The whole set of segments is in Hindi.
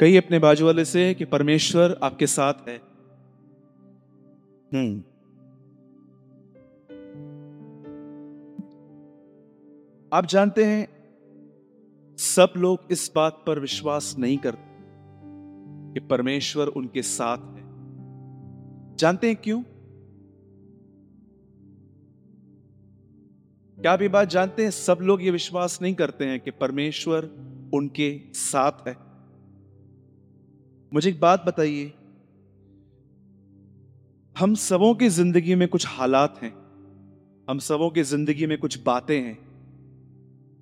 कही अपने बाजू वाले से कि परमेश्वर आपके साथ है। हम्म। आप जानते हैं, सब लोग इस बात पर विश्वास नहीं करते कि परमेश्वर उनके साथ है। जानते हैं क्यों? क्या आप ये बात जानते हैं? सब लोग ये विश्वास नहीं करते हैं कि परमेश्वर उनके साथ है। मुझे एक बात बताइए। हम सबों की ज़िंदगी में कुछ हालात हैं। हम सबों की ज़िंदगी में कुछ बातें हैं।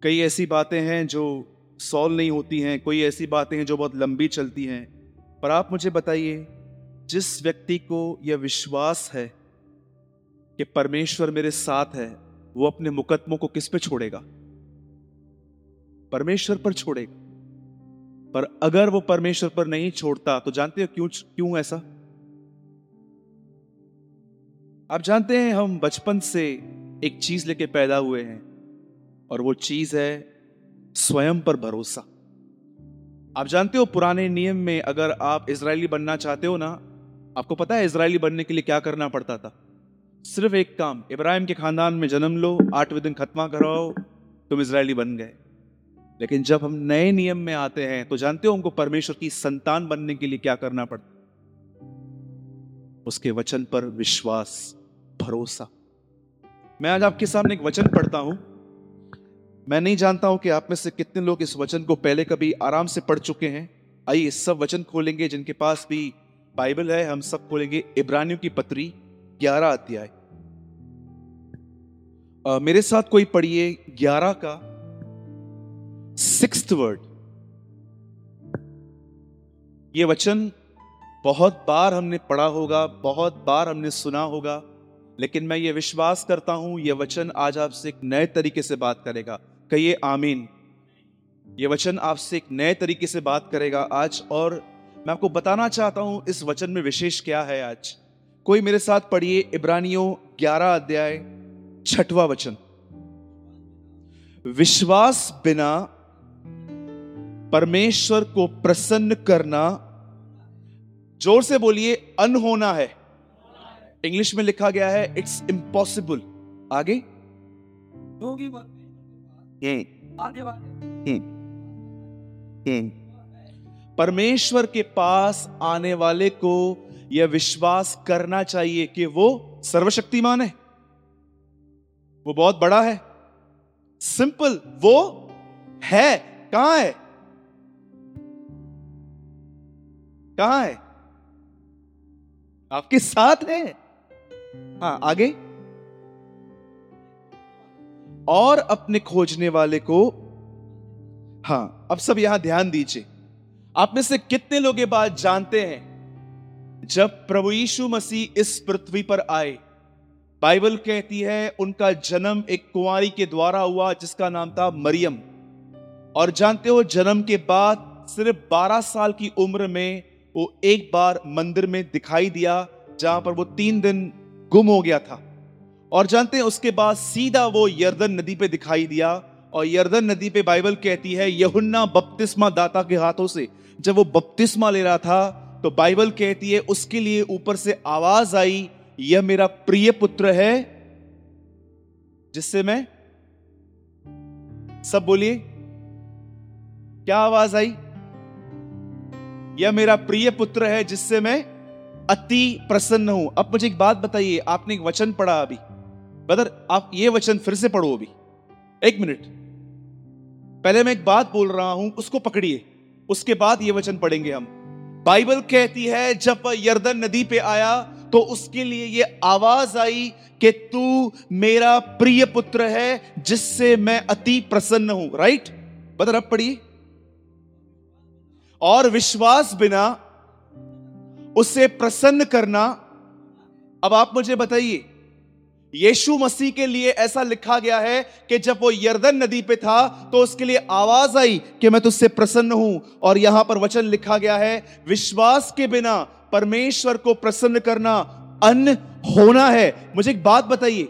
कई ऐसी बातें हैं जो सॉल्व नहीं होती हैं, कोई ऐसी बातें हैं जो बहुत लंबी चलती हैं। पर आप मुझे बताइए, जिस व्यक्ति को यह विश्वास है कि परमेश्वर मेरे साथ है, वो अपने मुकदमों को किस पे छोड़ेगा? परमेश्वर पर छोड़ेगा। पर अगर वो परमेश्वर पर नहीं छोड़ता तो जानते हो क्यों क्यों ऐसा? आप जानते हैं, हम बचपन से एक चीज़ लेके पैदा हुए हैं, और वो चीज़ है स्वयं पर भरोसा। आप जानते हो, पुराने नियम में अगर आप इसराइली बनना चाहते हो ना, आपको पता है इसराइली बनने के लिए क्या करना पड़ता था? सिर्फ़ एक काम, इब्राहिम के खानदान में जन्म लो, आठवें दिन खत्मा कराओ, तुम इसराइली बन गए। लेकिन जब हम नए नियम में आते हैं तो जानते हो हमको परमेश्वर की संतान बनने के लिए क्या करना पड़ता उसके वचन पर विश्वास, भरोसा। मैं आज आपके सामने एक वचन पढ़ता हूँ। मैं नहीं जानता हूँ कि आप में से कितने लोग इस वचन को पहले कभी आराम से पढ़ चुके हैं। आइए, सब वचन खोलेंगे, जिनके पास भी बाइबल है, हम सब खोलेंगे। इब्रानियों की पत्री, ग्यारह अध्याय। मेरे साथ कोई पढ़िए, ग्यारह का सिक्स वर्ड। ये वचन बहुत बार हमने पढ़ा होगा, बहुत बार हमने सुना होगा, लेकिन मैं ये विश्वास करता हूँ यह वचन आज आपसे एक नए तरीके से बात करेगा। कहिए आमीन। ये वचन आपसे एक नए तरीके से बात करेगा आज, और मैं आपको बताना चाहता हूँ, इस वचन में विशेष क्या है आज। कोई मेरे साथ पढ़िए इब्रानियों ग्यारह अध्याय, छठवा वचन। विश्वास बिना परमेश्वर को प्रसन्न करना ज़ोर से बोलिए अनहोना है। इंग्लिश में लिखा गया है इट्स इम्पॉसिबल आगे। होगी बात। परमेश्वर के पास आने वाले को यह विश्वास करना चाहिए कि वो सर्वशक्तिमान है। वो बहुत बड़ा है। सिंपल वो है। कहाँ है? कहाँ है? आपके साथ है? हाँ आगे। और अपने खोजने वाले को, हाँ, अब सब यहाँ ध्यान दीजिए। आप में से कितने लोग ये बात जानते हैं? जब प्रभु यीशु मसीह इस पृथ्वी पर आए, बाइबल कहती है, उनका जन्म एक कुंवारी के द्वारा हुआ, जिसका नाम था मरियम। और जानते हो, जन्म के बाद सिर्फ़ 12 साल की उम्र में वो एक बार मंदिर में दिखाई दिया, जहाँ पर वो तीन दिन गुम हो गया था। और जानते हैं, उसके बाद सीधा वो यर्दन नदी पे दिखाई दिया, और यर्दन नदी पे बाइबल कहती है, यहुन्ना बपतिस्मा दाता के हाथों से। जब वो बपतिस्मा ले रहा था तो बाइबल कहती है, उसके लिए ऊपर से आवाज़ आई, यह मेरा प्रिय पुत्र है। जिससे मैं, सब बोलिए, क्या आवाज़ आई? यह मेरा प्रिय पुत्र है जिससे मैं अति प्रसन्न हूँ। अब मुझे एक बात बताइए, आपने एक वचन पढ़ा अभी? ब्रदर आप ये वचन फिर से पढ़ो अभी। एक मिनट। पहले मैं एक बात बोल रहा हूँ, उसको पकड़िए। उसके बाद ये वचन पढ़ेंगे हम। बाइबल कहती है, जब यर्दन नदी पे आया तो उसके लिए ये आवाज़ आई कि तू मेरा प्रिय पुत्र है, जिससे मैं अति प्रसन्न हूँ। राइट बदर अब पढ़िए। और विश्वास बिना उसे प्रसन्न करना। अब आप मुझे बताइए, यीशु मसीह के लिए ऐसा लिखा गया है कि जब वो यर्दन नदी पे था तो उसके लिए आवाज़ आई कि मैं तुझसे प्रसन्न हूँ। और यहाँ पर वचन लिखा गया है, विश्वास के बिना परमेश्वर को प्रसन्न करना अन्न होना है। मुझे एक बात बताइए,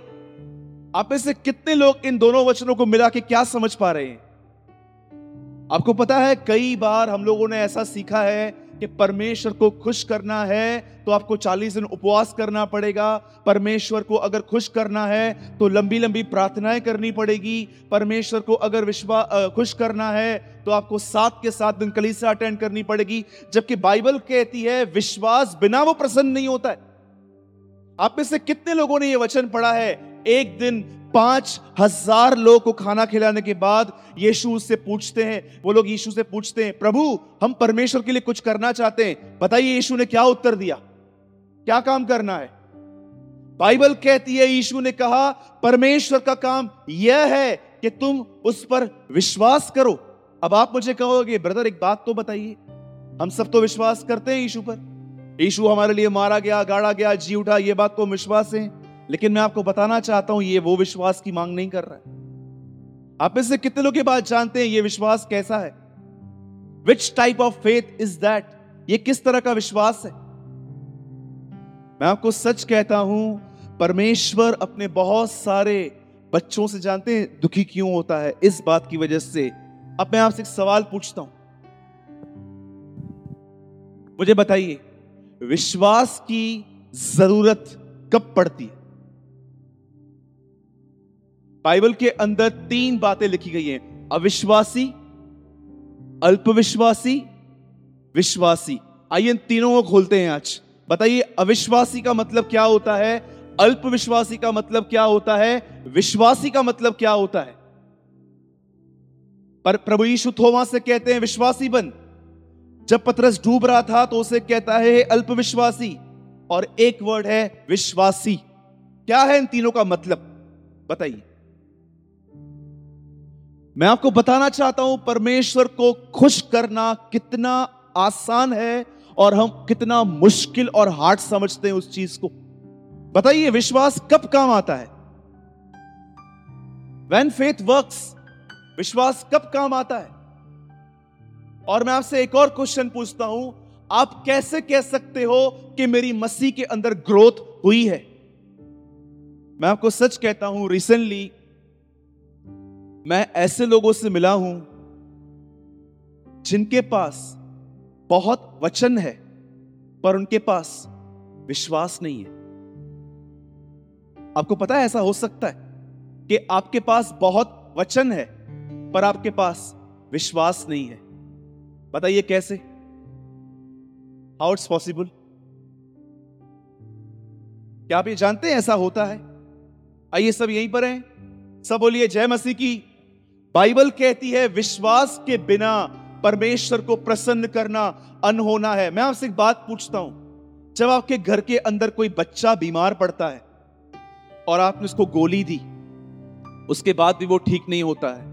आप में से कितने लोग इन दोनों वचनों को मिला के क्या समझ पा रहे हैं? आपको पता है, कई बार हम लोगों ने ऐसा सीखा है कि परमेश्वर को खुश करना है तो आपको 40 दिन उपवास करना पड़ेगा। परमेश्वर को अगर खुश करना है तो लंबी लंबी प्रार्थनाएँ करनी पड़ेगी। परमेश्वर को अगर विश्वास खुश करना है तो आपको सात के सात दिन कलीसा अटेंड करनी पड़ेगी। जबकि बाइबल कहती है, विश्वास बिना वो प्रसन्न नहीं होता है। आप में से कितने लोगों ने यह वचन पढ़ा है? एक दिन पाँच हज़ार लोग को खाना खिलाने के बाद यीशु उससे पूछते हैं, वो लोग यीशु से पूछते हैं, प्रभु, हम परमेश्वर के लिए कुछ करना चाहते हैं। बताइए यीशु ने क्या उत्तर दिया? क्या काम करना है? बाइबल कहती है, यीशु ने कहा, परमेश्वर का काम यह है कि तुम उस पर विश्वास करो। अब आप मुझे कहोगे, ब्रदर, एक बात तो बताइए। हम सब तो विश्वास करते हैं यीशु पर। यीशु हमारे लिए मारा गया, गाड़ा गया, जी उठा, ये बात तो विश्वास है। लेकिन मैं आपको बताना चाहता हूँ, ये वो विश्वास की मांग नहीं कर रहा है। आप में से कितने लोग ये बात जानते हैं, ये विश्वास कैसा है? Which type of faith is that ये किस तरह का विश्वास है? मैं आपको सच कहता हूँ, परमेश्वर अपने बहुत सारे बच्चों से जानते हैं, दुखी क्यों होता है, इस बात की वजह से। अब मैं आपसे एक सवाल पूछता हूँ। मुझे बताइए, विश्वास की ज़रूरत कब पड़ती है? बाइबल के अंदर तीन बातें लिखी गई हैं। अविश्वासी, अल्पविश्वासी, विश्वासी। आइए इन तीनों को खोलते हैं आज। बताइए, अविश्वासी का मतलब क्या होता है? अल्पविश्वासी का मतलब क्या होता है? विश्वासी का मतलब क्या होता है? पर प्रभु यीशु थोमा से कहते हैं, विश्वासी बन। जब पत्रस डूब रहा था तो उसे कहता है अल्पविश्वासी, और एक वर्ड है, विश्वासी। क्या है इन तीनों का मतलब? बताइए। मैं आपको बताना चाहता हूँ, परमेश्वर को खुश करना कितना आसान है और हम कितना मुश्किल और हार्ड समझते हैं उस चीज़ को। बताइए, विश्वास कब काम आता है? वैन फेथ वर्क विश्वास कब काम आता है? और मैं आपसे एक और क्वेश्चन पूछता हूँ, आप कैसे कह सकते हो कि मेरी मसीह के अंदर ग्रोथ हुई है? मैं आपको सच कहता हूँ रिसेंटली मैं ऐसे लोगों से मिला हूँ जिनके पास बहुत वचन है, पर उनके पास विश्वास नहीं है। आपको पता है ऐसा हो सकता है कि आपके पास बहुत वचन है, पर आपके पास विश्वास नहीं है। बताइए कैसे? हाउ इट्स पॉसिबल क्या आप ये जानते हैं ऐसा होता है? आइए सब यहीं पर हैं। सब बोलिए, जय मसीह की बाइबल कहती है, विश्वास के बिना परमेश्वर को प्रसन्न करना अनहोना है। मैं आपसे एक बात पूछता हूँ, जब आपके घर के अंदर कोई बच्चा बीमार पड़ता है और आपने उसको गोली दी, उसके बाद भी वो ठीक नहीं होता है,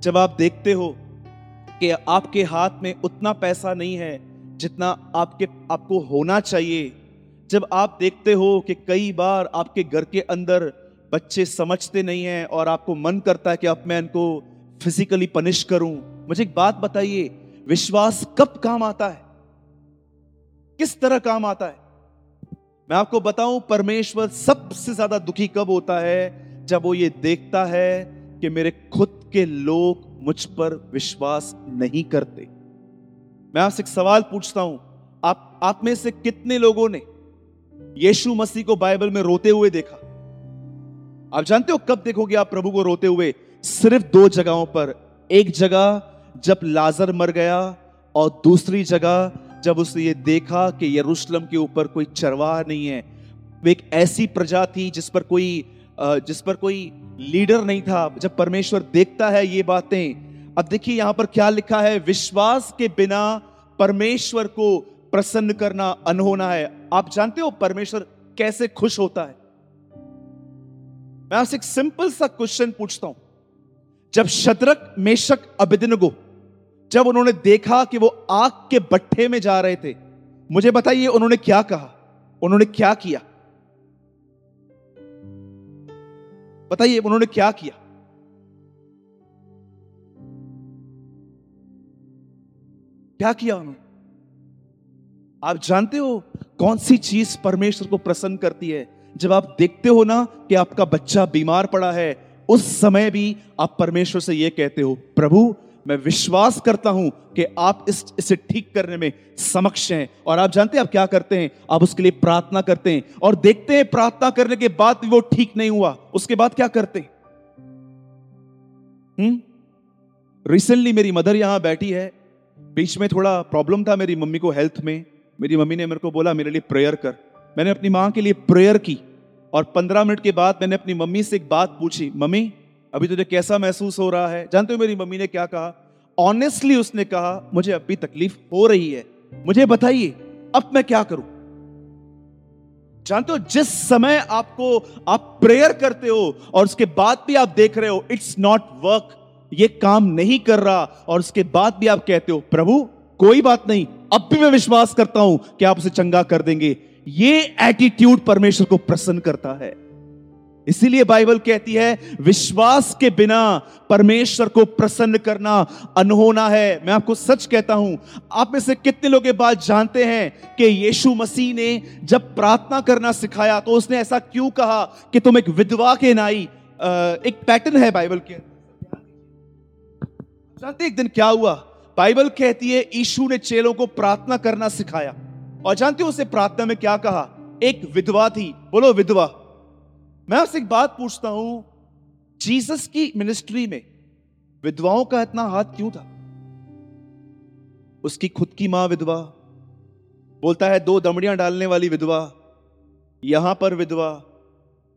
जब आप देखते हो कि आपके हाथ में उतना पैसा नहीं है जितना आपके, आपको होना चाहिए, जब आप देखते हो कि कई बार आपके घर के अंदर बच्चे समझते नहीं हैं और आपको मन करता है कि अब मैं इनको फिजिकली पनिश करूँ। मुझे एक बात बताइए, विश्वास कब काम आता है? किस तरह काम आता है? मैं आपको बताऊँ, परमेश्वर सबसे ज़्यादा दुखी कब होता है? जब वो ये देखता है कि मेरे खुद के लोग मुझ पर विश्वास नहीं करते। मैं आपसे एक सवाल पूछता हूँ, आप आप में से कितने लोगों ने यीशु मसीह को बाइबल में रोते हुए देखा? आप जानते हो कब देखोगे आप प्रभु को रोते हुए? सिर्फ़ दो जगहों पर। एक जगह जब लाजर मर गया और दूसरी जगह जब उसने ये देखा कि यरूशलेम के ऊपर कोई चरवाह नहीं है। एक ऐसी प्रजा थी जिस पर कोई जिस पर कोई लीडर नहीं था। जब परमेश्वर देखता है ये बातें, अब देखिए यहाँ पर क्या लिखा है? विश्वास के बिना परमेश्वर को प्रसन्न करना अनहोना है। आप जानते हो परमेश्वर कैसे खुश होता है? मैं आपसे एक सिंपल सा क्वेश्चन पूछता हूँ। जब शतरक, मेशक, अबिदिनगो, जब उन्होंने देखा कि वो आग के बट्ठे में जा रहे थे, मुझे बताइए उन्होंने क्या कहा? उन्होंने क्या किया? बताइए उन्होंने क्या किया? क्या किया उन्होंने? आप जानते हो कौन सी चीज़ परमेश्वर को प्रसन्न करती है? जब आप देखते हो ना कि आपका बच्चा बीमार पड़ा है, उस समय भी आप परमेश्वर से यह कहते हो, प्रभु, मैं विश्वास करता हूँ कि आप इस, इसे ठीक करने में समक्ष हैं। और आप जानते हैं आप क्या करते हैं? आप उसके लिए प्रार्थना करते हैं और देखते हैं प्रार्थना करने के बाद भी वो ठीक नहीं हुआ। उसके बाद क्या करते हैं? हम्म? रिसेंटली मेरी मदर यहाँ बैठी है। बीच में थोड़ा प्रॉब्लम था मेरी मम्मी को हेल्थ में। मेरी मम्मी ने मेरे को बोला, मेरे लिए प्रेयर कर। मैंने अपनी माँ के लिए प्रेयर की और पंद्रह मिनट के बाद मैंने अपनी मम्मी से एक बात पूछी, मम्मी, अभी तुझे कैसा महसूस हो रहा है? जानते हो मेरी मम्मी ने क्या कहा? ऑनेस्टली उसने कहा, मुझे अभी तकलीफ़ हो रही है। मुझे बताइए, अब मैं क्या करूँ? जानते हो, जिस समय आपको आप प्रेयर करते हो और उसके बाद भी आप देख रहे हो इट्स नॉट वर्क ये काम नहीं कर रहा और उसके बाद भी आप कहते हो, प्रभु, कोई बात नहीं, अब भी मैं विश्वास करता हूँ कि आप उसे चंगा कर देंगे। ये एटीट्यूड परमेश्वर को प्रसन्न करता है। इसीलिए बाइबल कहती है, विश्वास के बिना परमेश्वर को प्रसन्न करना अनहोना है। मैं आपको सच कहता हूँ, आप में से कितने लोग बात जानते हैं कि यीशु मसीह ने जब प्रार्थना करना सिखाया तो उसने ऐसा क्यों कहा कि तुम एक विधवा के नाई एक पैटर्न है बाइबल के जानते एक दिन क्या हुआ? बाइबल कहती है, यीशु ने चेलों को प्रार्थना करना सिखाया। और जानते हो उसे प्रार्थना में क्या कहा? एक विधवा थी। बोलो, विधवा। मैं आपसे एक बात पूछता हूँ। जीसस की मिनिस्ट्री में विधवाओं का इतना हाथ क्यों था? उसकी खुद की माँ विधवा, बोलता है, दो दमड़ियाँ डालने वाली विधवा, यहाँ पर विधवा।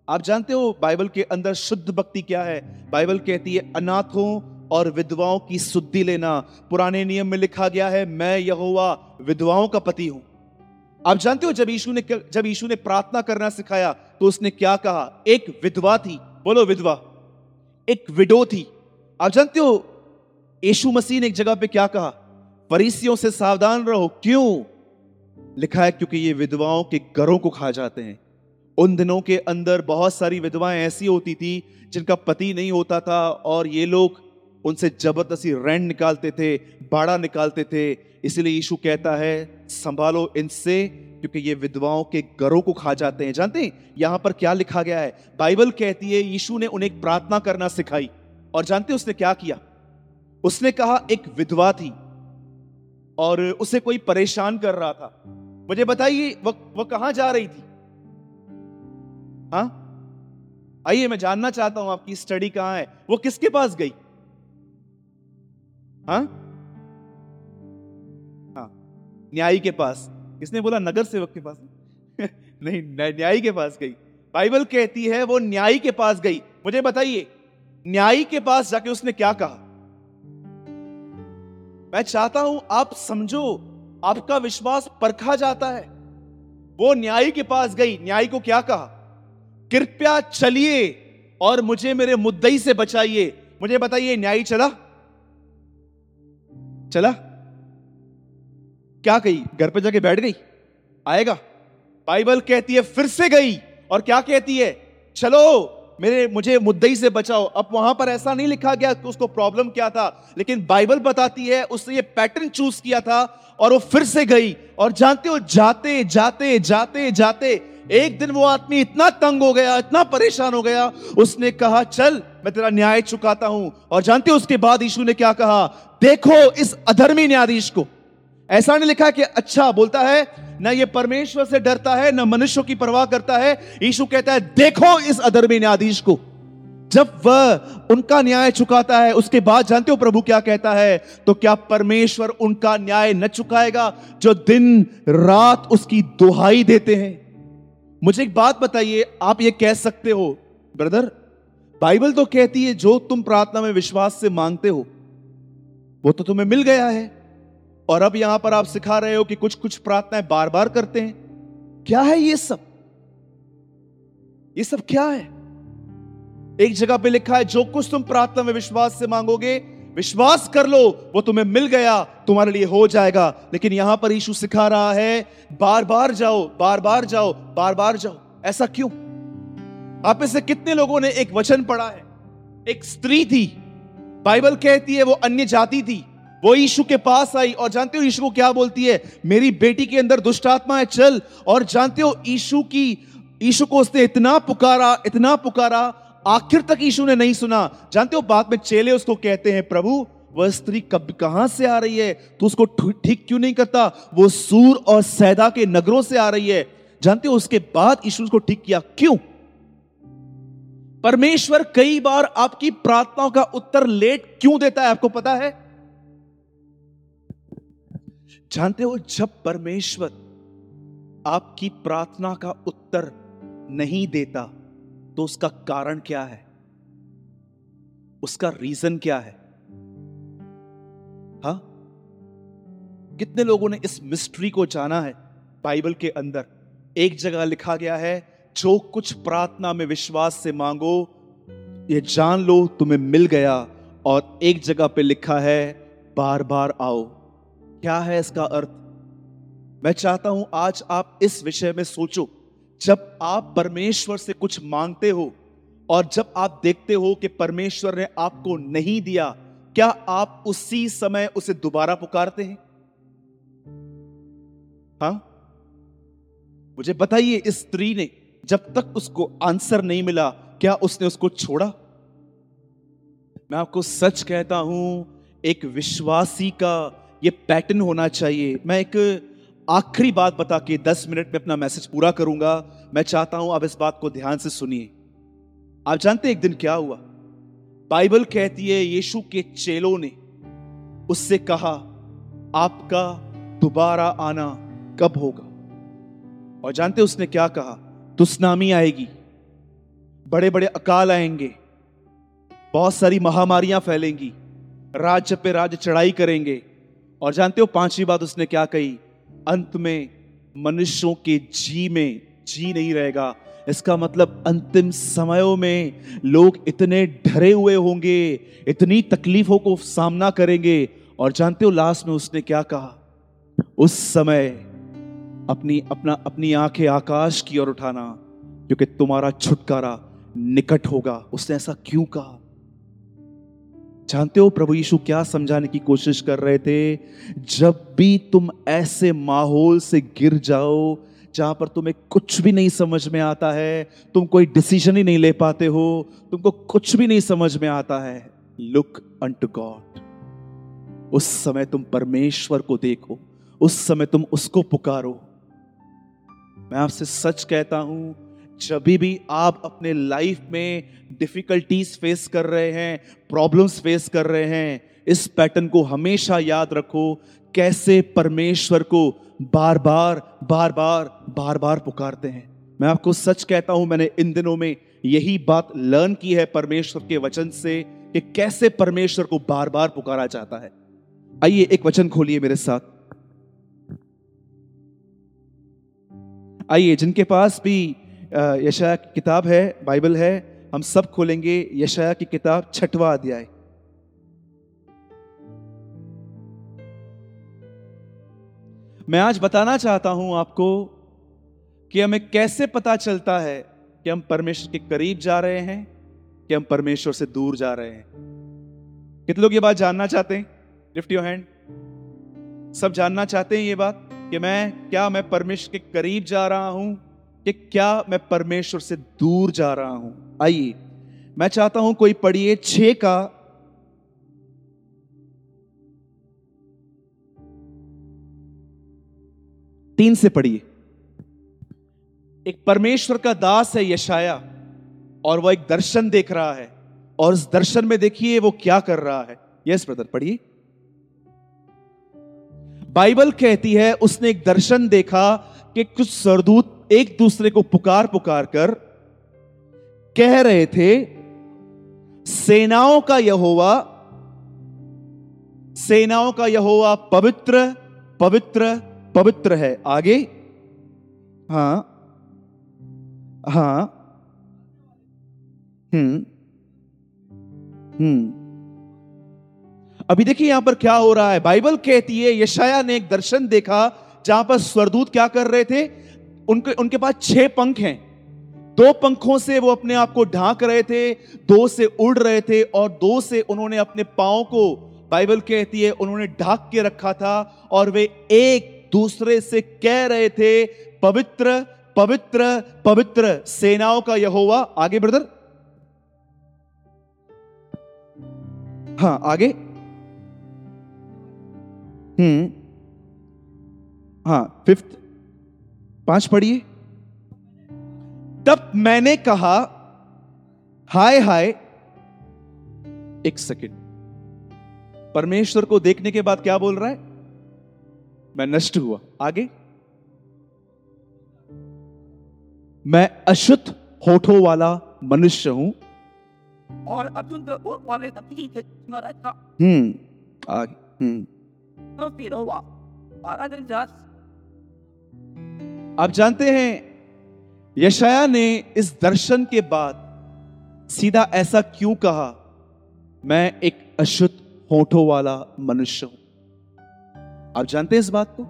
आप जानते हो, बाइबल के अंदर शुद्ध भक्ति क्या है? बाइबल कहती है, अनाथों और विधवाओं की शुद्धि लेना। पुराने नियम में लिखा गया है, मैं यहोवा, विधवाओं का पति हूँ। आप जानते हो जब यीशु ने जब यीशु ने प्रार्थना करना सिखाया तो उसने क्या कहा? एक विधवा थी। बोलो, विधवा। एक विडो थी। आप जानते हो, यीशु मसीह ने एक जगह पे क्या कहा? फरीसियों से सावधान रहो। क्यों? लिखा है, क्योंकि ये विधवाओं के घरों को खा जाते हैं। उन दिनों के अंदर बहुत सारी विधवाएँ ऐसी होती थी, जिनका पति नहीं होता था, और ये लोग उनसे ज़बरदस्ती रेंट निकालते थे, बाड़ा निकालते थे। इसलिए यीशु कहता है, संभालो इनसे, क्योंकि ये विधवाओं के घरों को खा जाते हैं। जानते हैं, यहाँ पर क्या लिखा गया है? बाइबल कहती है, यीशु ने उन्हें प्रार्थना करना सिखाई। और जानते उसने क्या किया? उसने कहा, एक विधवा थी और उसे कोई परेशान कर रहा था। मुझे बताइए, वह वह कहाँ जा रही थी? हाँ? आइए, मैं जानना चाहता हूँ आपकी स्टडी कहाँ है। वो किसके पास गई? हाँ? हाँ। न्यायी के पास। किसने बोला? नगर सेवक के पास? नहीं न्यायी के पास गई। बाइबल कहती है, वो न्यायी के पास गई। मुझे बताइए, न्यायी के पास जाके उसने क्या कहा? मैं चाहता हूँ आप समझो, आपका विश्वास परखा जाता है। वो न्यायी के पास गई। न्यायी को क्या कहा? कृपया चलिए और मुझे मेरे मुद्दई से बचाइए। मुझे बताइए, न्यायी चला? चला? क्या कही? घर पे जाके बैठ गई? आएगा? बाइबल कहती है, फिर से गई। और क्या कहती है? चलो, मेरे, मुझे मुद्दई से बचाओ। अब वहाँ पर ऐसा नहीं लिखा गया कि उसको प्रॉब्लम क्या था। लेकिन बाइबल बताती है उसने ये पैटर्न चूज़ किया था और वो फिर से गई। और जानते हो, जाते जाते जाते जाते, एक दिन वो आदमी इतना तंग हो गया, इतना परेशान हो गया, उसने कहा, चल मैं तेरा न्याय चुकाता हूँ। और जानते हो उसके बाद यीशु ने क्या कहा? देखो इस अधर्मी न्यायाधीश को। ऐसा नहीं लिखा कि अच्छा बोलता है, ना ये परमेश्वर से डरता है, न मनुष्यों की परवाह करता है। यीशु कहता है, देखो इस अधर्मी न्यायाधीश को। जब वह उनका न्याय चुकाता है, उसके बाद जानते हो प्रभु क्या कहता है? तो क्या परमेश्वर उनका न्याय न चुकाएगा जो दिन रात उसकी दुहाई देते हैं? मुझे एक बात बताइए, आप ये कह सकते हो, ब्रदर? बाइबल तो कहती है, जो तुम प्रार्थना में विश्वास से मांगते हो, वो तो तुम्हें मिल गया है। और अब यहाँ पर आप सिखा रहे हो कि कुछ कुछ प्रार्थनाएँ बार बार करते हैं। क्या है ये सब? ये सब क्या है? एक जगह पे लिखा है, जो कुछ तुम प्रार्थना में विश्वास से मांगोगे, विश्वास कर लो, वो तुम्हें मिल गया, तुम्हारे लिए हो जाएगा। लेकिन यहाँ पर यीशु सिखा रहा है बार बार जाओ बार बार जाओ बार बार जाओ। ऐसा क्यों? आप में से कितने लोगों ने एक वचन पढ़ा है? एक स्त्री थी। बाइबल कहती है वो अन्य जाति थी। वो यीशु के पास आई और जानते हो यीशु को क्या बोलती है? मेरी बेटी के अंदर दुष्ट आत्मा है, चल। और जानते हो यीशु की, यीशु को उसने इतना पुकारा इतना पुकारा, आखिर तक यीशु ने नहीं सुना। जानते हो बाद में चेले उसको कहते हैं, प्रभु, वह स्त्री कब, कहाँ से आ रही है? तो उसको ठीक क्यों नहीं करता? वो सूर और सैदा के नगरों से आ रही है। जानते हो उसके बाद यीशु उसको ठीक किया? क्यों? परमेश्वर कई बार आपकी प्रार्थनाओं का उत्तर लेट क्यों देता है, आपको पता है? जानते हो, जब परमेश्वर आपकी प्रार्थना का उत्तर नहीं देता तो उसका कारण क्या है? उसका रीजन क्या है? हा? कितने लोगों ने इस मिस्ट्री को जाना है? बाइबल के अंदर एक जगह लिखा गया है जो कुछ प्रार्थना में विश्वास से मांगो, ये जान लो तुम्हें मिल गया और एक जगह पे लिखा है बार बार आओ। क्या है इसका अर्थ? मैं चाहता हूँ आज आप इस विषय में सोचो। जब आप परमेश्वर से कुछ मांगते हो और जब आप देखते हो कि परमेश्वर ने आपको नहीं दिया, क्या आप उसी समय उसे दोबारा पुकारते हैं? हा? मुझे बताइए इस स्त्री ने जब तक उसको आंसर नहीं मिला, क्या उसने उसको छोड़ा? मैं आपको सच कहता हूँ, एक विश्वासी का यह पैटर्न होना चाहिए। मैं एक आखिरी बात बता के दस मिनट में अपना मैसेज पूरा करूँगा। मैं चाहता हूँ आप इस बात को ध्यान से सुनिए। आप जानते हैं एक दिन क्या हुआ? बाइबल कहती है, यीशु के चेलों ने उससे कहा, आपका दोबारा आना कब होगा? और जानते उसने क्या कहा? तुस्नामी आएगी। बड़े बड़े अकाल आएँगे। बहुत सारी महामारियाँ फैलेंगी। राज्य पे राज्य चढ़ाई करेंगे। और जानते हो पांचवी बात उसने क्या कही? अंत में मनुष्यों के जी में जी नहीं रहेगा। इसका मतलब अंतिम समयों में लोग इतने डरे हुए होंगे, इतनी तकलीफों को सामना करेंगे। और जानते हो लास्ट में उसने क्या कहा? उस समय अपनी, अपना, अपनी आँखें आकाश की ओर उठाना, क्योंकि तुम्हारा छुटकारा निकट होगा। उसने ऐसा क्यों कहा? जानते हो प्रभु यीशु क्या समझाने की कोशिश कर रहे थे? जब भी तुम ऐसे माहौल से गिर जाओ, जहाँ पर तुम्हें कुछ भी नहीं समझ में आता है, तुम कोई डिसीज़न ही नहीं ले पाते हो, तुमको कुछ भी नहीं समझ में आता है। लुक अन टू गॉड उस समय तुम परमेश्वर को देखो, उस समय तुम उसको पुकारो। मैं आपसे सच कहता हूँ, जब भी आप अपने लाइफ में डिफिकल्टीज फेस कर रहे हैं प्रॉब्लम्स फेस कर रहे हैं, इस पैटर्न को हमेशा याद रखो, कैसे परमेश्वर को बार बार बार बार बार बार पुकारते हैं। मैं आपको सच कहता हूँ, मैंने इन दिनों में यही बात लर्न की है परमेश्वर के वचन से कि कैसे परमेश्वर को बार बार पुकारा जाता है। आइए एक वचन खोलिए मेरे साथ। आइए, जिनके पास भी यशया की किताब है, बाइबल है, हम सब खोलेंगे यशया की किताब छठवा अध्याय। मैं आज बताना चाहता हूँ आपको कि हमें कैसे पता चलता है कि हम परमेश्वर के करीब जा रहे हैं, कि हम परमेश्वर से दूर जा रहे हैं। कितने लोग ये बात जानना चाहते हैं? लिफ्ट योर हैंड सब जानना चाहते हैं ये बात? कि मैं, क्या मैं परमेश्वर के करीब जा रहा हूँ? कि क्या मैं परमेश्वर से दूर जा रहा हूँ? आइए, मैं चाहता हूँ कोई पढ़िए छे का। तीन से पढ़िए। एक परमेश्वर का दास है यशाया, और वह एक दर्शन देख रहा है, और उस दर्शन में देखिए वो क्या कर रहा है। यस, ब्रदर, पढ़िए। बाइबल कहती है, उसने एक दर्शन देखा कि कुछ सरदूत एक दूसरे को पुकार पुकार कर कह रहे थे, सेनाओं का यहोवा, सेनाओं का यहोवा पवित्र पवित्र पवित्र है। आगे? हाँ। हाँ। हम्म। हम्म। अभी देखिए यहाँ पर क्या हो रहा है। बाइबल कहती है यशाया ने एक दर्शन देखा, जहाँ पर स्वरदूत क्या कर रहे थे? उनके उनके पास छह पंख हैं। दो पंखों से वो अपने आप को ढांक रहे थे, दो से उड़ रहे थे और दो से उन्होंने अपने पाओ को, बाइबल कहती है, उन्होंने ढाक के रखा था और वे एक दूसरे से कह रहे थे, पवित्र पवित्र पवित्र सेनाओं का यहोवा। आगे ब्रदर? हाँ आगे? हम्म। हाँ फिफ्थ पाँच पढ़िए। तब मैंने कहा हाय हाय एक सेकेंड परमेश्वर को देखने के बाद क्या बोल रहा है? मैं नष्ट हुआ। आगे। मैं अशुद्ध होठों वाला मनुष्य हूँ। और हम्म आगे। हम्म। आप जानते हैं यशाया ने इस दर्शन के बाद सीधा ऐसा क्यों कहा? मैं एक अशुद्ध होठों वाला मनुष्य हूँ। आप जानते हैं इस बात को?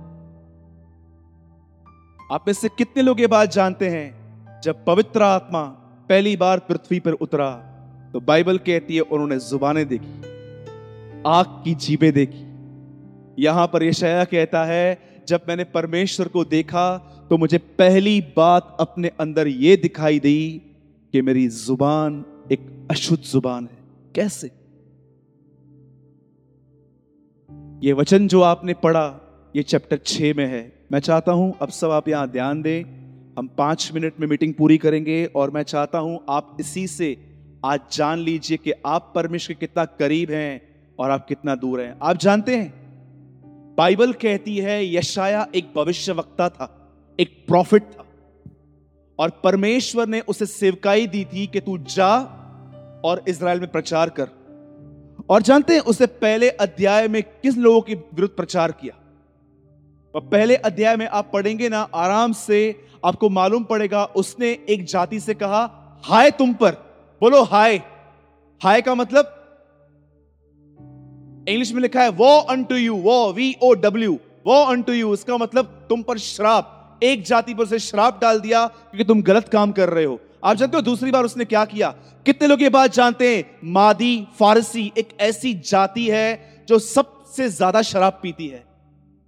आप में से कितने लोग ये बात जानते हैं? जब पवित्र आत्मा पहली बार पृथ्वी पर उतरा तो बाइबल कहती है, उन्होंने जुबानें देखी, आग की जीबें देखी। यहाँ पर यशाया कहता है, जब मैंने परमेश्वर को देखा तो मुझे पहली बात अपने अंदर यह दिखाई दी कि मेरी ज़ुबान एक अशुद्ध ज़ुबान है। कैसे? ये वचन जो आपने पढ़ा, ये चैप्टर छह में है। मैं चाहता हूँ अब सब आप यहाँ ध्यान दें। हम पाँच मिनट में मीटिंग पूरी करेंगे और मैं चाहता हूँ आप इसी से आज जान लीजिए कि आप परमेश्वर कितना करीब हैं और आप कितना दूर हैं। आप जानते हैं? बाइबल कहती है यशाया एक भविष्य वक्ता था, एक प्रॉफिट था। और परमेश्वर ने उसे सेवकाई दी थी कि तू जा और इसराइल में प्रचार कर। और जानते हैं, उसे पहले अध्याय में किस लोगों के विरुद्ध प्रचार किया? और पहले अध्याय में आप पढ़ेंगे ना, आराम से आपको मालूम पड़ेगा, उसने एक जाति से कहा, हाय तुम पर। बोलो, हाय। हाय का मतलब इंग्लिश में लिखा है वो अन टू यू वो वी ओ डब्ल्यू वो अन टू यू इसका मतलब तुम पर श्राप, एक जाति पर उसे श्राप डाल दिया क्योंकि तुम गलत काम कर रहे हो. आप जानते हो, दूसरी बार उसने क्या किया? कितने लोग ये बात जानते हैं? मादी, फारसी, एक ऐसी जाति है जो सबसे ज़्यादा शराब पीती है।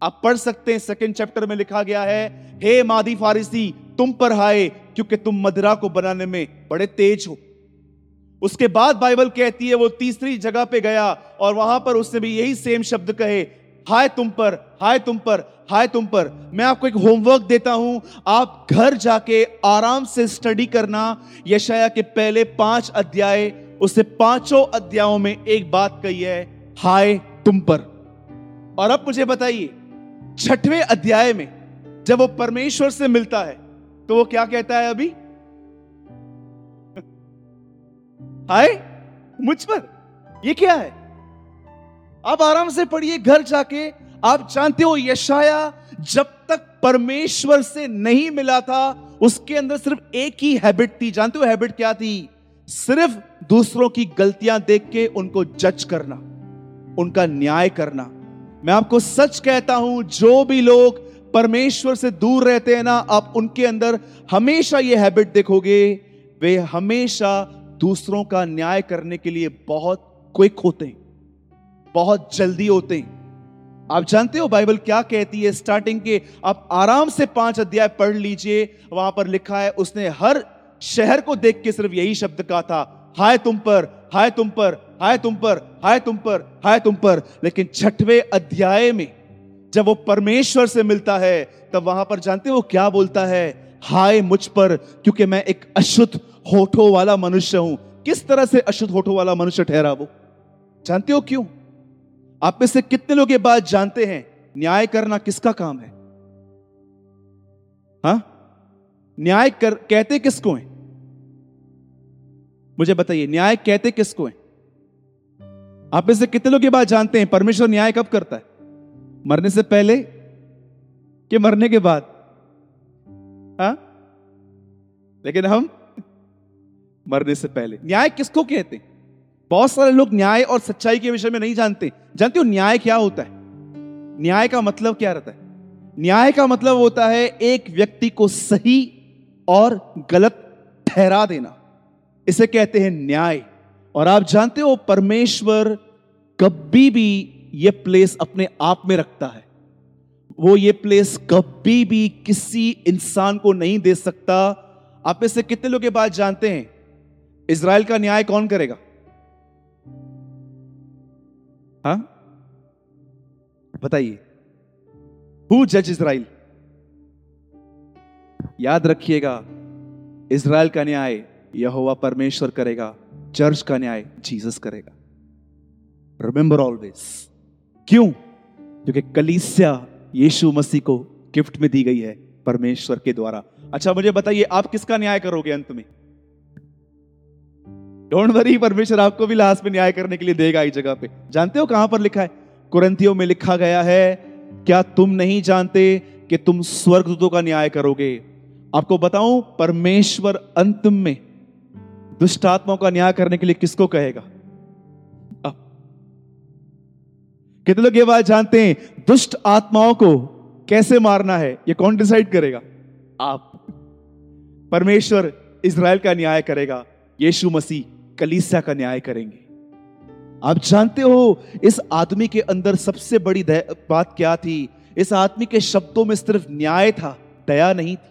आप पढ़ सकते हैं सेकंड चैप्टर में लिखा गया है, हे मादी, फारसी, तुम पर हाय, क्योंकि तुम मदरा को बनाने में बड़े तेज हो। उसके बाद बाइबल कहती है, वो तीसरी जगह पे गया और वहाँ पर उसने भी यही सेम शब्द कहे, हाय तुम पर, हाय तुम पर, हाय तुम पर। मैं आपको एक होमवर्क देता हूँ। आप घर जाके आराम से स्टडी करना। यशाया के पहले पाँच अध्याय उससे पाँचों अध्यायों में एक बात कही है, हाय तुम पर। और अब मुझे बताइए, छठवें अध्याय में जब वो परमेश्वर से मिलता है तो वो क्या कहता है अभी? हाय मुझ पर? ये क्या है? आप आराम से पढ़िए, घर जाके। आप जानते हो, यशाया जब तक परमेश्वर से नहीं मिला था, उसके अंदर सिर्फ़ एक ही हैबिट थी। जानते हो हैबिट क्या थी? सिर्फ़ दूसरों की गलतियाँ देख के उनको जज करना, उनका न्याय करना। मैं आपको सच कहता हूँ, जो भी लोग परमेश्वर से दूर रहते हैं ना, आप उनके अंदर हमेशा ये हैबिट देखोगे, वे हमेशा दूसरों का न्याय करने के लिए बहुत क्विक होते हैं, बहुत जल्दी होते हैं। आप जानते हो बाइबल क्या कहती है? स्टार्टिंग के आप आराम से पाँच अध्याय पढ़ लीजिए, वहाँ पर लिखा है, उसने हर शहर को देख के सिर्फ़ यही शब्द कहा था, हाय तुम पर, हाय तुम पर, हाय तुम पर, हाय तुम पर, हाय तुम पर। लेकिन छठवें अध्याय में जब वो परमेश्वर से मिलता है, तब वहाँ पर जानते हो क्या बोलता है? हाय मुझ पर, क्योंकि मैं एक अशुद्ध होठों वाला मनुष्य हूँ। किस तरह से अशुद्ध होठों वाला मनुष्य ठहरा वो? जानते हो क्यों? आप में से कितने लोग ये बात जानते हैं? न्याय करना किसका काम है? हा? न्याय कर, कहते किसको है? मुझे बताइए, न्याय कहते किसको है? आप में से कितने लोग ये बात जानते हैं? परमेश्वर न्याय कब करता है? मरने से पहले कि मरने के बाद? हा? लेकिन हम मरने से पहले। न्याय किसको कहते हैं? बहुत सारे लोग न्याय और सच्चाई के विषय में नहीं जानते। जानते हो न्याय क्या होता है? न्याय का मतलब क्या रहता है? न्याय का मतलब होता है एक व्यक्ति को सही और गलत ठहरा देना। इसे कहते हैं न्याय। और आप जानते हो, परमेश्वर कभी भी यह प्लेस अपने आप में रखता है। वो ये प्लेस कभी भी किसी इंसान को नहीं दे सकता। आप में से कितने लोग ये बात जानते हैं? इसराइल का न्याय कौन करेगा? हाँ? बताइए। हु जज इसराइल याद रखिएगा इसराइल का न्याय यहोवा परमेश्वर करेगा, चर्च का न्याय जीसस करेगा। रिमेंबर ऑलवेज क्यों? क्योंकि कलीसिया यीशु मसीह को गिफ्ट में दी गई है परमेश्वर के द्वारा। अच्छा मुझे बताइए, आप किसका न्याय करोगे अंत में? डोंट वरी परमेश्वर आपको भी लास्ट में न्याय करने के लिए देगा इस जगह पे। जानते हो कहाँ पर लिखा है? कुरंतियों में लिखा गया है, क्या तुम नहीं जानते कि तुम स्वर्गदूतों का न्याय करोगे? आपको बताऊँ, परमेश्वर अंत में दुष्ट आत्माओं का न्याय करने के लिए किसको कहेगा? कितने लोग ये बात जानते हैं? दुष्ट आत्माओं को कैसे मारना है? ये कौन डिसाइड करेगा? आप। परमेश्वर इसराइल का न्याय करेगा, यीशु मसीह कलीसिया का न्याय करेंगे। आप जानते हो, इस आदमी के अंदर सबसे बड़ी बात क्या थी? इस आदमी के शब्दों में सिर्फ़ न्याय था, दया नहीं थी।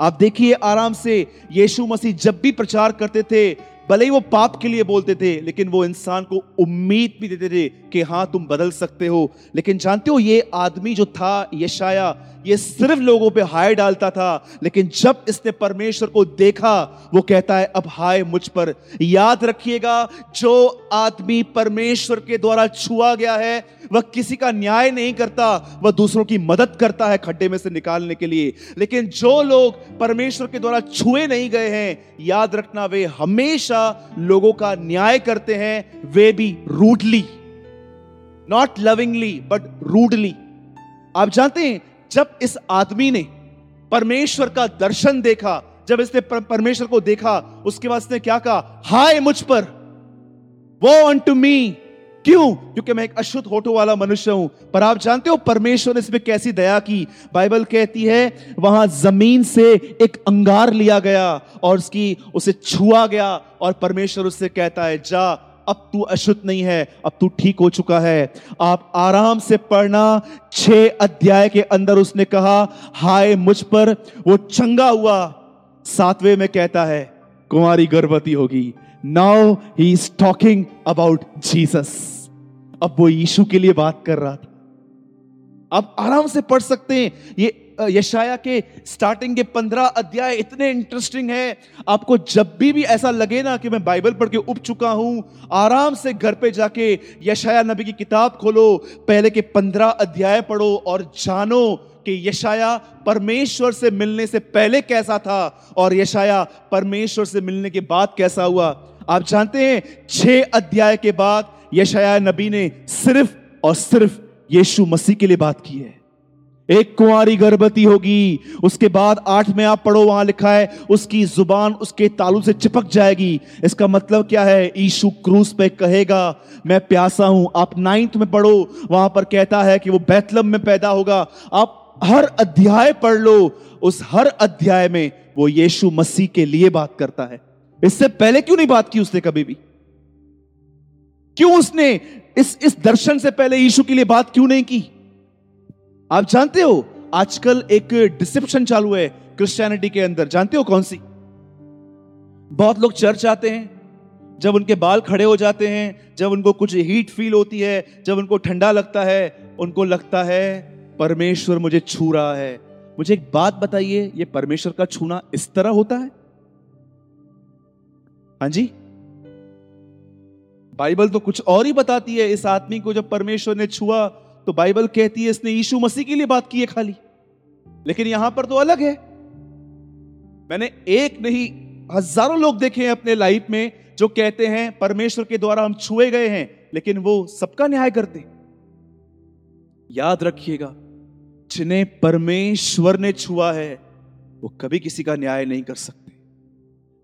आप देखिए आराम से, यीशु मसीह जब भी प्रचार करते थे भले ही वो पाप के लिए बोलते थे, लेकिन वो इंसान को उम्मीद भी देते थे कि हाँ तुम बदल सकते हो। लेकिन जानते हो, ये आदमी जो था यशाया ये सिर्फ़ लोगों पे हाय डालता था, लेकिन जब इसने परमेश्वर को देखा, वो कहता है, अब हाय मुझ पर। याद रखिएगा, जो आदमी परमेश्वर के द्वारा छुआ गया है, वह किसी का न्याय नहीं करता, वह दूसरों की मदद करता है खड्डे में से निकालने के लिए। लेकिन जो लोग परमेश्वर के द्वारा छुए नहीं गए हैं, याद रखना, वे हमेशा लोगों का न्याय करते हैं, वे भी rudely not lovingly but rudely आप जानते हैं, जब इस आदमी ने परमेश्वर का दर्शन देखा, जब इसने परमेश्वर को देखा, उसके बाद इसने क्या कहा? हाय मुझ पर वो ऑन टू मी क्यों? क्योंकि मैं एक अशुद्ध होठों वाला मनुष्य हूँ। पर आप जानते हो परमेश्वर ने इसमें कैसी दया की? बाइबल कहती है, वहाँ ज़मीन से एक अंगार लिया गया और उसकी, उसे छुआ गया और परमेश्वर उससे कहता है, जा, अब तू अशुद्ध नहीं है, अब तू ठीक हो चुका है। आप आराम से पढ़ना। छह अध्याय के अंदर उसने कहा, हाय, मुझ पर वो चंगा हुआ। सातवें में कहता है कुमारी गर्भवती होगी। Now he is talking about Jesus अब वो यीशु के लिए बात कर रहा था। आप आराम से पढ़ सकते हैं। ये यशाया के स्टार्टिंग के पंद्रह अध्याय इतने इंटरेस्टिंग है। आपको जब भी भी ऐसा लगे ना कि मैं बाइबल पढ़ के उप चुका हूँ, आराम से घर पे जाके यशाया नबी की किताब खोलो, पहले के पंद्रह अध्याय पढ़ो और जानो कि यशाया परमेश्वर से मिलने से पहले कैसा था और यशाया परमेश्वर से मिलने के बाद कैसा हुआ। आप जानते हैं, छह अध्याय के बाद यशाया नबी ने सिर्फ़ और सिर्फ़ यीशु मसीह के लिए बात की है। एक कुंवारी गर्भवती होगी, उसके बाद आठ में आप पढ़ो, वहाँ लिखा है, उसकी ज़ुबान उसके तालू से चिपक जाएगी। इसका मतलब क्या है? ईशु क्रूस पे कहेगा, मैं प्यासा हूँ। आप नाइन्थ में पढ़ो, वहाँ पर कहता है कि वो बैतलम में पैदा होगा। आप हर अध्याय पढ़ लो, उस हर अध्याय में वो यीशु मसीह के लिए बात करता है। इससे पहले क्यों नहीं बात की उसने कभी भी? क्यों उसने इस इस दर्शन से पहले यीशु के लिए बात क्यों नहीं की? आप जानते हो, आजकल एक डिसेप्शन चालू है क्रिश्चियनिटी के अंदर। जानते हो कौन सी? बहुत लोग चर्च आते हैं, जब उनके बाल खड़े हो जाते हैं, जब उनको कुछ हीट फील होती है, जब उनको ठंडा लगता है, उनको लगता है, परमेश्वर मुझे छू रहा है। मुझे एक बात बताइए, ये परमेश्वर का छूना इस तरह होता है? हाँ जी। बाइबल तो कुछ और ही बताती है इस आदमी को जब परमेश्वर ने छुआ तो बाइबल कहती है, इसने यीशु मसीह के लिए बात की है खाली। लेकिन यहाँ पर तो अलग है। मैंने एक नहीं, हज़ारों लोग देखे हैं अपने लाइफ में जो कहते हैं, परमेश्वर के द्वारा हम छुए गए हैं, लेकिन वो सबका न्याय करते याद रखिएगा, जिन्हें परमेश्वर ने छुआ है, वो कभी किसी का न्याय नहीं कर सकते।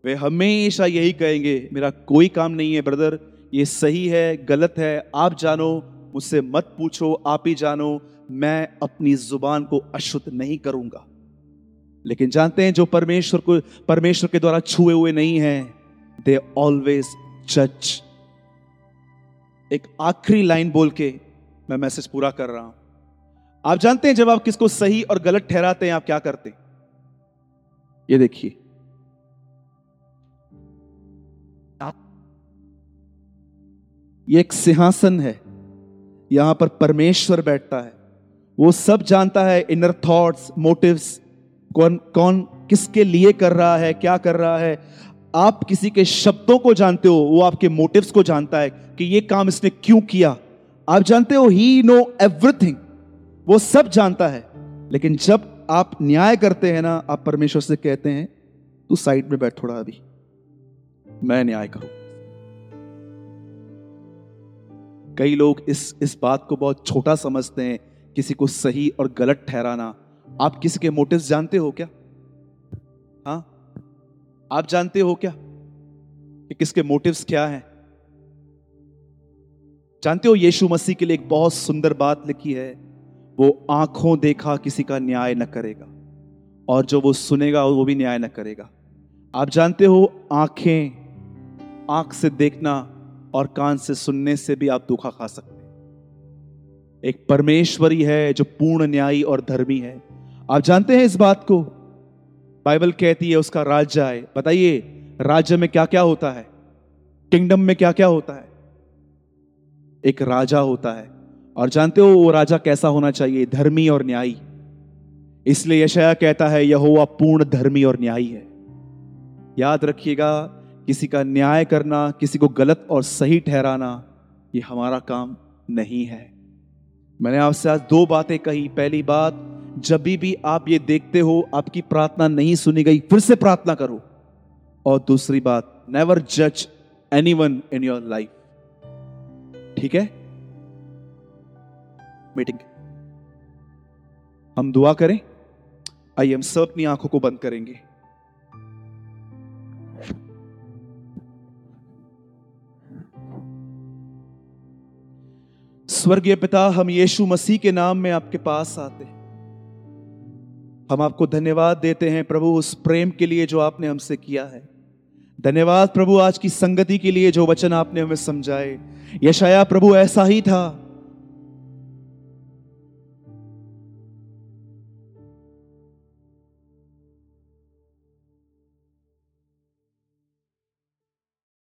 वे हमेशा यही कहेंगे, मेरा कोई काम नहीं है ब्रदर ये सही है, गलत है. आप जानो, मुझसे मत पूछो, आप ही जानो. मैं अपनी ज़ुबान को अशुद्ध नहीं करूँगा. लेकिन जानते हैं, जो परमेश्वर को, परमेश्वर के द्वारा छुए हुए नहीं हैं दे ऑलवेज जज एक आखिरी लाइन बोल के मैं मैसेज पूरा कर रहा हूँ। आप जानते हैं, जब आप किसको सही और गलत ठहराते हैं, आप क्या करते हैं? ये देखिए। ये एक सिंहासन है। यहाँ पर परमेश्वर बैठता है। वो सब जानता है इनर थॉट्स मोटिव्स कौन कौन किसके लिए कर रहा है, क्या कर रहा है। आप किसी के शब्दों को जानते हो, वो आपके मोटिव्स को जानता है कि ये काम इसने क्यों किया। आप जानते हो ही नो एवरीथिंग वो सब जानता है। लेकिन जब आप न्याय करते हैं ना, आप परमेश्वर से कहते हैं, तू साइड में बैठ थोड़ा अभी। मैं न्याय करूँ। कई लोग इस इस बात को बहुत छोटा समझते हैं, किसी को सही और गलत ठहराना। आप किसी के मोटिव जानते हो क्या? हाँ? आप जानते हो क्या कि किसके मोटिव्स क्या हैं? जानते हो यीशु मसीह के लिए एक बहुत सुंदर बात लिखी है, वो आँखों देखा किसी का न्याय न करेगा, और जो वो सुनेगा वो भी न्याय न करेगा। आप जानते हो आँखें, आँख से देखना और कान से सुनने से भी आप धोखा खा सकते हैं। एक परमेश्वरी है जो पूर्ण न्यायी और धर्मी है। आप जानते हैं इस बात को? बाइबल कहती है उसका राज्य आए। बताइए, राज्य में क्या क्या होता है? किंगडम में क्या क्या होता है? एक राजा होता है। और जानते हो वो राजा कैसा होना चाहिए? धर्मी और न्यायी। इसलिए यशया कहता है, यहोवा पूर्ण धर्मी और न्यायी है। याद रखिएगा किसी का न्याय करना, किसी को गलत और सही ठहराना, ये हमारा काम नहीं है। मैंने आपसे आज दो बातें कही। पहली बात, जब भी आप ये देखते हो, आपकी प्रार्थना नहीं सुनी गई, फिर से प्रार्थना करो। और दूसरी बात नेवर जज anyone in your life ठीक है? मीटिंग हम दुआ करें। आइए, हम सब अपनी आँखों को बंद करेंगे। स्वर्गीय पिता, हम यीशु मसीह के नाम में आपके पास आते हैं। हम आपको धन्यवाद देते हैं प्रभु उस प्रेम के लिए जो आपने हमसे किया है। धन्यवाद प्रभु आज की संगति के लिए जो वचन आपने हमें समझाए। यशाया प्रभु ऐसा ही था।